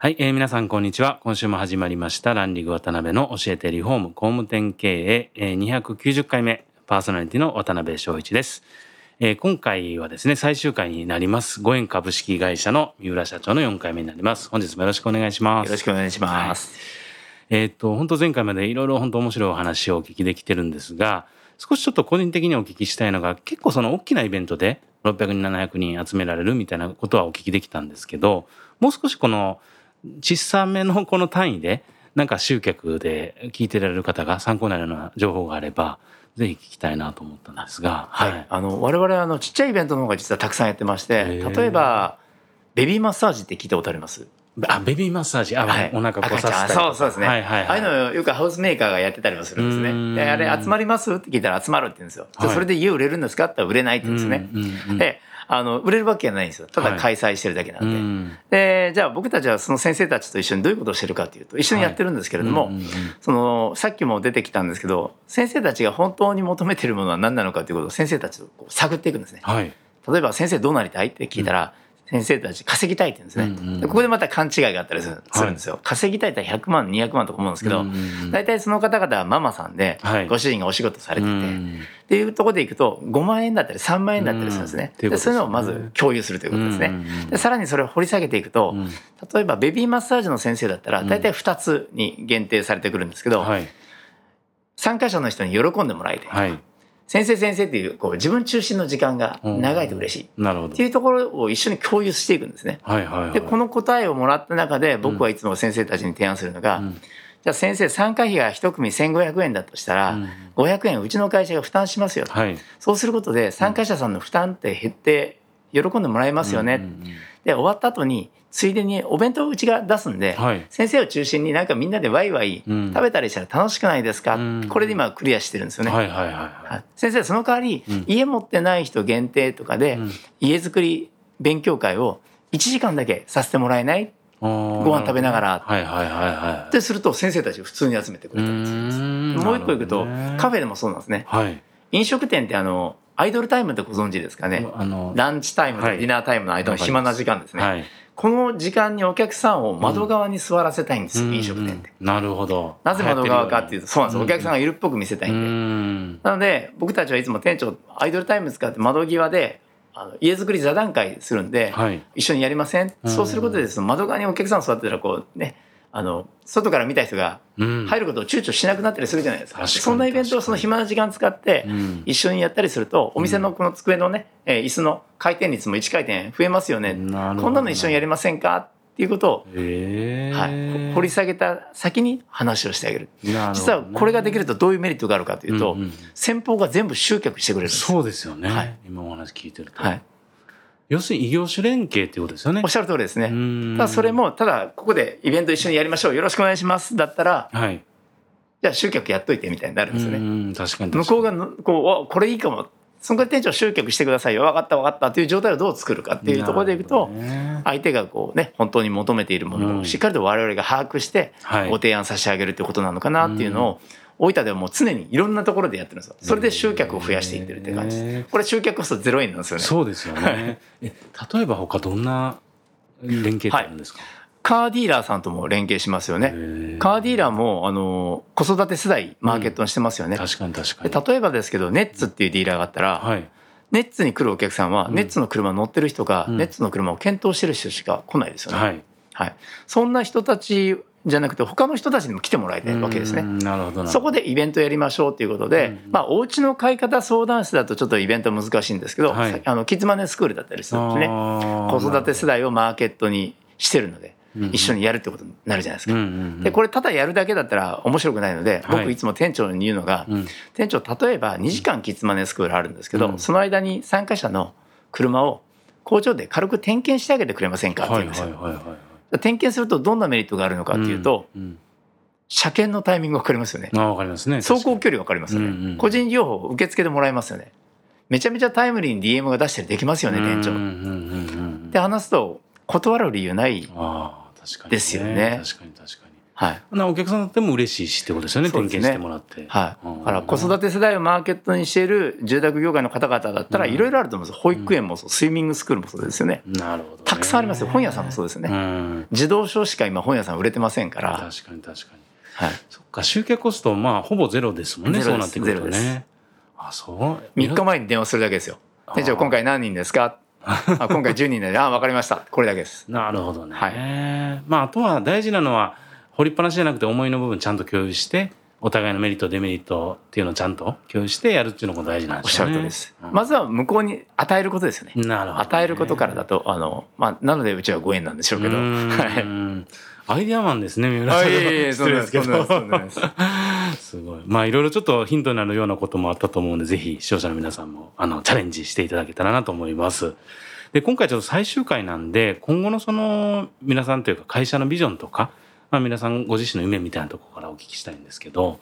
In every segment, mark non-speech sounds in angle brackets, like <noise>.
はい、えー、皆さんこんにちは今週も始まりましたランディング渡辺の教えてリフォーム工務店経営、えー、290回目パーソナリティの渡辺翔一ですえー、今回はですね、最終回になります。五円株式会社の三浦社長の4回目になります。本日もよろしくお願いします。よろしくお願いします。はい、えっ、と、本当前回までいろいろ本当面白いお話をお聞きできてるんですが、少しちょっと個人的にお聞きしたいのが、結構その大きなイベントで600人、700人集められるみたいなことはお聞きできたんですけど、もう少しこの小さめのこの単位で、なんか集客で聞いてられる方が参考になるような情報があれば、ぜひ聞きたいなと思ったんですが、はい、はい、あの我々あのちっちゃいイベントの方が実はたくさんやってまして例えばベビーマッサージって聞いたことあります？あベビーマッサージ。あ、はい、お腹こさせたそうそうですね、はいはいはい、ああいうのよくハウスメーカーがやってたりもするんですね。であれ集まります？って聞いたら集まるって言うんですよ、はい、それで家売れるんですか？って言ったら売れないって言うんですね、であの売れるわけはないんですよ。ただ開催してるだけなんで、はいうん、でじゃあ僕たちはその先生たちと一緒にどういうことをしてるかというと一緒にやってるんですけれども、はいうんうん、そのさっきも出てきたんですけど先生たちが本当に求めてるものは何なのかということを先生たちとこう探っていくんですね。はい、例えば先生どうなりたいって聞いたら、先生たち稼ぎたいって言うんですね、うんうん、ここでまた勘違いがあったりするんですよ、はい、稼ぎたいって100万200万とか思うんですけど、うんうん、大体その方々はママさんで、ご主人がお仕事されてて、っていうところでいくと5万円だったり3万円だったりするんですね、でそういうのをまず共有するということですね、でさらにそれを掘り下げていくと、例えばベビーマッサージの先生だったら大体2つに限定されてくるんですけど、はい、参加者の人に喜んでもらいたい、はい先生先生っていうこう自分中心の時間が長いと嬉しい、なるほど。っていうところを一緒に共有していくんですね。はいはいはい、でこの答えをもらった中で僕はいつも先生たちに提案するのが、うん、じゃあ先生参加費が1組1500円だとしたら、うん、500円うちの会社が負担しますよ、はい、そうすることで参加者さんの負担って減って喜んでもらえますよね。うんうんうん、で終わった後についでにお弁当をうちが出すんで、はい、先生を中心になんかみんなでワイワイ食べたりしたら楽しくないですか、うん、これで今クリアしてるんですよね。はいはいはいはい、先生その代わり、うん、家持ってない人限定とかで、うん、家づくり勉強会を1時間だけさせてもらえない？ご飯食べながら、はいはいはいはい、ってすると先生たち普通に集めてくれたんですもう一個いくと、カフェでもそうなんですね。はい、飲食店ってあのアイドルタイムってご存知ですかね？あのランチタイムとディナータイムの間の暇な時間ですね、はい、この時間にお客さんを窓側に座らせたいんです、うん、飲食店って、なるほど。なぜ窓側かっていうとそうなんです、お客さんがいるっぽく見せたいんで、なので僕たちはいつも店長アイドルタイム使って窓際であの家づくり座談会するんで、はい、一緒にやりません、そうすることでその窓側にお客さん座ってたらこうねあの外から見た人が入ることを躊躇しなくなったりするじゃないですか、うん、そんなイベントをその暇な時間使って一緒にやったりすると、お店のこの机のね、えー、椅子の回転率も1回転増えますよね。こんなの一緒にやりませんかっていうことを、はい、掘り下げた先に話をしてあげる。実はこれができるとどういうメリットがあるかというと、うんうん、先方が全部集客してくれるそうですよね、はい、今お話聞いてると。はい要するに異業種連携っていうことですよね。おっしゃる通りですね。ただそれも、ただここでイベント一緒にやりましょう。よろしくお願いします。だったら、はい。じゃあ集客やっといてみたいになるんですよね。確かに向こうがこう、これいいかも。その店長集客してくださいよ。分かった分かったっていう状態をどう作るかっていうところでいくと、相手がこうね、本当に求めているものをしっかりと我々が把握してご提案差し上げるってことなのかなっていうのを、大分ではもう常にいろんなところでやってるんですよ。それで集客を増やしていってるって感じです。これ集客コストゼロ円なんですよね。そうですよね。え例えば他どんな連携ってあるんですか、はい、カーディーラーさんとも連携しますよね。カーディーラーも、あの、子育て世代マーケットにしてますよね。うん、確かに確かに。例えばですけど、ネッツっていうディーラーがあったら、はい、ネッツに来るお客さんは、ネッツの車乗ってる人が、ネッツの車を検討してる人しか来ないですよね。はい。はい。そんな人たちじゃなくて他の人たちにも来てもらいたいわけですね。なるほどそこでイベントやりましょうということで、まあお家の買い方相談室だとちょっとイベント難しいんですけど、はい、あのキッズマネースクールだったりするんですね。子育て世代をマーケットにしてるので。一緒にやるってことになるじゃないですか。でこれただやるだけだったら面白くないので僕いつも店長に言うのが、店長例えば2時間キッズマネースクールあるんですけど、その間に参加者の車を工場で軽く点検してあげてくれませんかって言うんですよ。点検するとどんなメリットがあるのかっていうと、車検のタイミング分かりますよね。あわかりますね。走行距離分かりますよね。うんうん個人情報受け付けてもらえますよね。めちゃめちゃタイムリーに DM が出したりできますよね、店長。うんうんうんうんで話すと断る理由ない。ああ確かに、ですよね確かに確かに。はい。なお客さんだっても嬉しいしってことですよね。ね検してもらって。はい。うんだから子育て世代をマーケットにしている住宅業界の方々だったらうんいろいろあると思うんです。保育園もそう、スイミングスクールもそうですよね。なるほど、ね。たくさんありますよ。本屋さんもそうですようね。ん。自動書しか今本屋さん売れてませんから。確かに確かに。はい。そっか集客コストまあほぼゼロですもんね。そうなってくるとね。あそう。3日前に電話するだけですよ。店長今回何人ですか？あ今回10人で、あ、わかりました。これだけです。<laughs> なるほどね。はまああとは大事なのは掘りっぱなしじゃなくて思いの部分ちゃんと共有してお互いのメリットデメリットっていうのをちゃんと共有してやるっていうのも大事なんおっしゃ。るです。うんまずは向こうに与えることですよね。なるほどね、与えることからだと、あの、まあ、なのでうちはご縁なんでしょうけど。はい。アイデアマンですね、三浦さん。失礼ですけど。すごい。まあいろいろちょっとヒントになるようなこともあったと思うんで、ぜひ視聴者の皆さんもあのチャレンジしていただけたらなと思います。で、今回ちょっと最終回なんで、今後のその皆さんというか会社のビジョンとか、まあ皆さんご自身の夢みたいなところからお聞きしたいんですけど、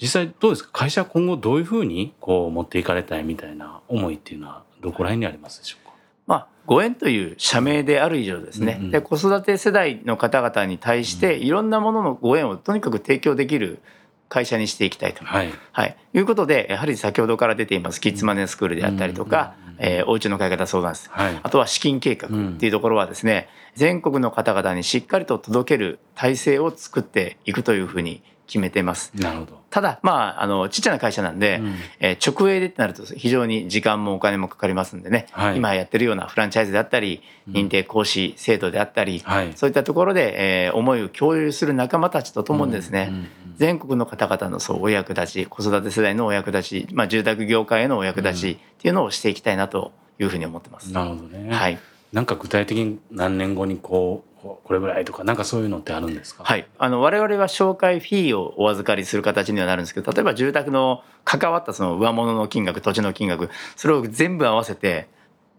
実際どうですか？会社は今後どういうふうにこう持っていかれたいみたいな思いっていうのはどこら辺にありますでしょうか？まあ、ご縁という社名である以上ですね、うんうん。で子育て世代の方々に対していろんなもののご縁をとにかく提供できる会社にしていきたいと、はい。はい、いうことでやはり先ほどから出ていますキッズマネースクールであったりとか、うんえーおうちの買い方相談室はい。あとは資金計画っていうところはですね、全国の方々にしっかりと届ける体制を作っていくというふうに決めています。なるほど。ただ、まあ、あの、ちっちゃな会社なんで、うんえー直営でってなると非常に時間もお金もかかりますんでね、はい今やってるようなフランチャイズであったり、うん認定講師制度であったり、はい。そういったところで、えー思いを共有する仲間たちとともにですね、うんうん全国の方々のそうお役立ち、子育て世代のお役立ち、まあ、住宅業界へのお役立ちっていうのをしていきたいなというふうに思ってます。なるほどね。はい。なんか具体的に何年後にこうここれぐらいとかなんかそういうのってあるんですか？はい、あの我々は紹介フィーをお預かりする形にはなるんですけど例えば住宅の関わったその上物の金額土地の金額それを全部合わせて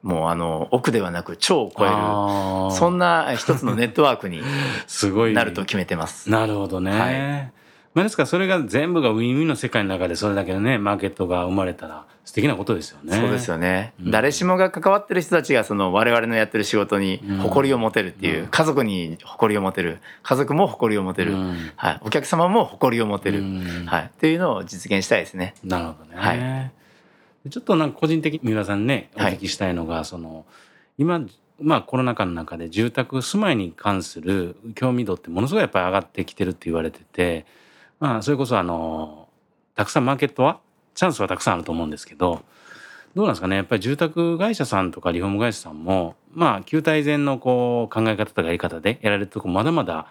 もうあの億ではなく超を超えるそんな一つのネットワークに <laughs> すごいなると決めてます。なるほどね。はいまあですからそれが全部がウィンウィンの世界の中でそれだけのねマーケットが生まれたら素敵なことですよね。そうですよね、うん。誰しもが関わってる人たちがその我々のやってる仕事に誇りを持てるっていう、うん。家族に誇りを持てる家族も誇りを持てる、うん。はい、お客様も誇りを持てる、うん。はい、っていうのを実現したいですね。なるほどね。はい。でちょっとなんか個人的に三浦さんねおはい。聞きしたいのが、その今まあコロナ禍の中で住宅住まいに関する興味度ってものすごいやっぱり上がってきてるって言われてて、まあそれこそあのたくさんマーケットはチャンスはたくさんあると思うんですけど。どうなんですかねやっぱり住宅会社さんとかリフォーム会社さんもまあ旧体前のこう考え方とかやり方でやられるとこまだまだ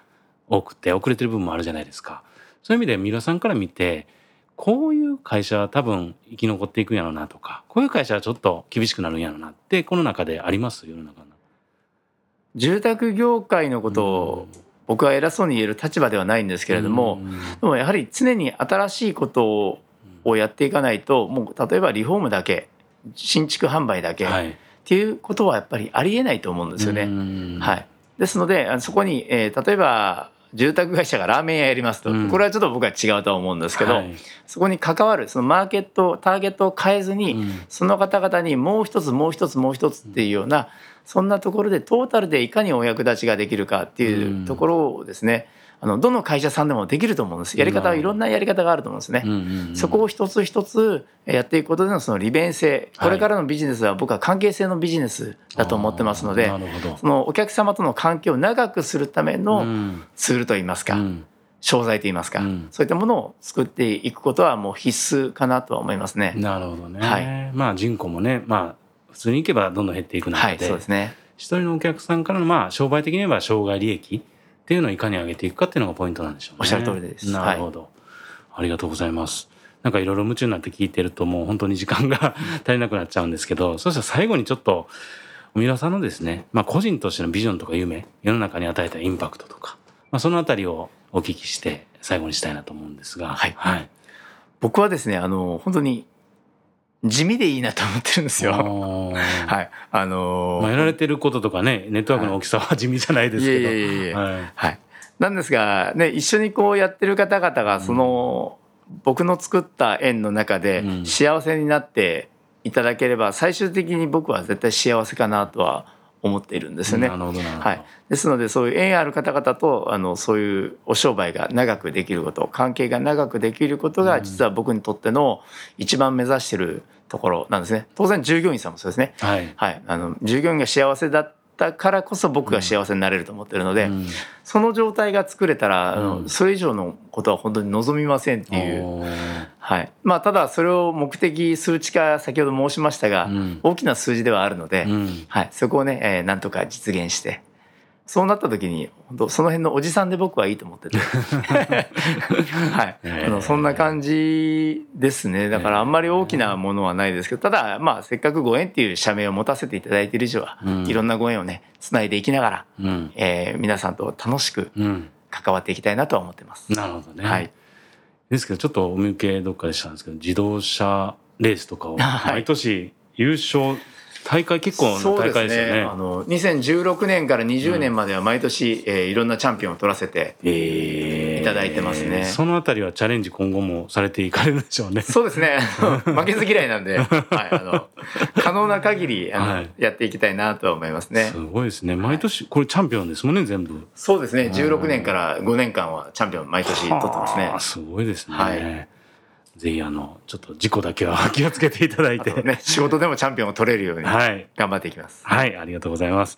多くて遅れてる部分もあるじゃないですか。そういう意味で三浦さんから見てこういう会社は多分生き残っていくんやろうなとかこういう会社はちょっと厳しくなるんやろうなってこの中であります？世の中の。住宅業界のことを僕は偉そうに言える立場ではないんですけれども、うん。でもやはり常に新しいことををやっていかないともう例えばリフォームだけ新築販売だけっはい。ていうことはやっぱりありえないと思うんですよね。ねはい、ですのでそこに、えー例えば住宅会社がラーメン屋やりますと、うん。これはちょっと僕は違うとは思うんですけど、はい。そこに関わるそのマーケットターゲットを変えずに、うん。その方々にもう一つもう一つもう一つっていうようなそんなところでトータルでいかにお役立ちができるかっていうところをですねあのどの会社さんでもできると思うんです。やり方はいろんなやり方があると思うんですね。そこを一つ一つやっていくことでのその利便性。これからのビジネスは僕は関係性のビジネスだと思ってますのであーなるほど。そのお客様との関係を長くするためうのん。ツールといいますか、うん。商材といいますか、うん。そういったものを作っていくことはもう必須かなとは思いますね。なるほどね、はい。まあ人口もねまあ普通に行けばどんどん減っていく中はい、で,、そうですね。一人のお客さんからのまあ商売的に言えば障害利益っていうのをいかに上げていくかっていうのがポイントなんでしょうね。おっしゃる通りですなるほど、ありがとうございます。なんかいろいろ夢中になって聞いてるともう本当に時間が <laughs> 足りなくなっちゃうんですけど、そしたら最後にちょっと三浦さんのですね、まあ個人としてのビジョンとか夢、世の中に与えたインパクトとか、まあそのあたりをお聞きして最後にしたいなと思うんですが、はいはい。僕はですね、あの、本当に地味でいいなと思ってるんですよ。は <laughs> はい。あのまあ、やられてることとかねネットワークの大きさは地味じゃないですけど。いえいえいえいえはいはい。なんですが、ね、一緒にこうやってる方々がその、僕の作った縁の中で幸せになっていただければ最終的に僕は絶対幸せかなとは思っているんですよね。はい、ですのでそういう縁ある方々とあのそういうお商売が長くできること関係が長くできることが実は僕にとっての一番目指してるところなんですね。当然従業員さんもそうですね。はい、はい、あの従業員が幸せだったからこそ僕が幸せになれると思ってるので、うん、その状態が作れたら、うん、それ以上のことは本当に望みませんっていう、はい。まあ、ただそれを目的数値化先ほど申しましたが、うん、大きな数字ではあるので、はい、そこをね、えー、なんとか実現してそうなった時に本当その辺のおじさんで僕はいいと思ってて。<laughs> はい。あのそんな感じですね。だからあんまり大きなものはないですけどただまあせっかくご縁っていう社名を持たせていただいている以上は、うん、いろんなご縁をねつないでいきながら、うん、えー、皆さんと楽しく関わっていきたいなとは思ってます。なるほどね、はい、ですけどちょっとお見受けどっかでしたんですけど自動車レースとかを毎年優勝大会結構の大会ですよね。ねあの2016年から20年までは毎年、えー、いろんなチャンピオンを取らせていただいてますね。えー、そのあたりはチャレンジ今後もされていかれるでしょうね。そうですね。<laughs> 負けず嫌いなんで、はい、あの可能な限り <laughs> あの、はい、やっていきたいなと思いますね。すごいですね。毎年、これチャンピオンですもんね全部。そうですね。16年から5年間はチャンピオン毎年取ってますね。すごいですね。はいぜひあのちょっと事故だけは <laughs> 気をつけていただいて、ね、仕事でもチャンピオンを取れるように頑張っていきます。はい、はい、ありがとうございます。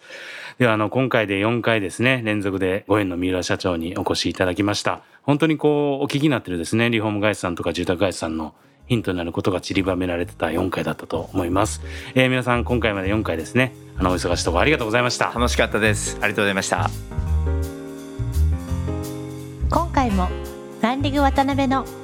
ではあの今回で4回ですね連続でご縁の三浦社長にお越しいただきました。本当にこうお聞きになってるですねリフォーム会社さんとか住宅会社さんのヒントになることが散りばめられてた4回だったと思います。えー、皆さん今回まで4回ですねあのお忙しいところありがとうございました。楽しかったです。ありがとうございました。今回もランディング渡辺の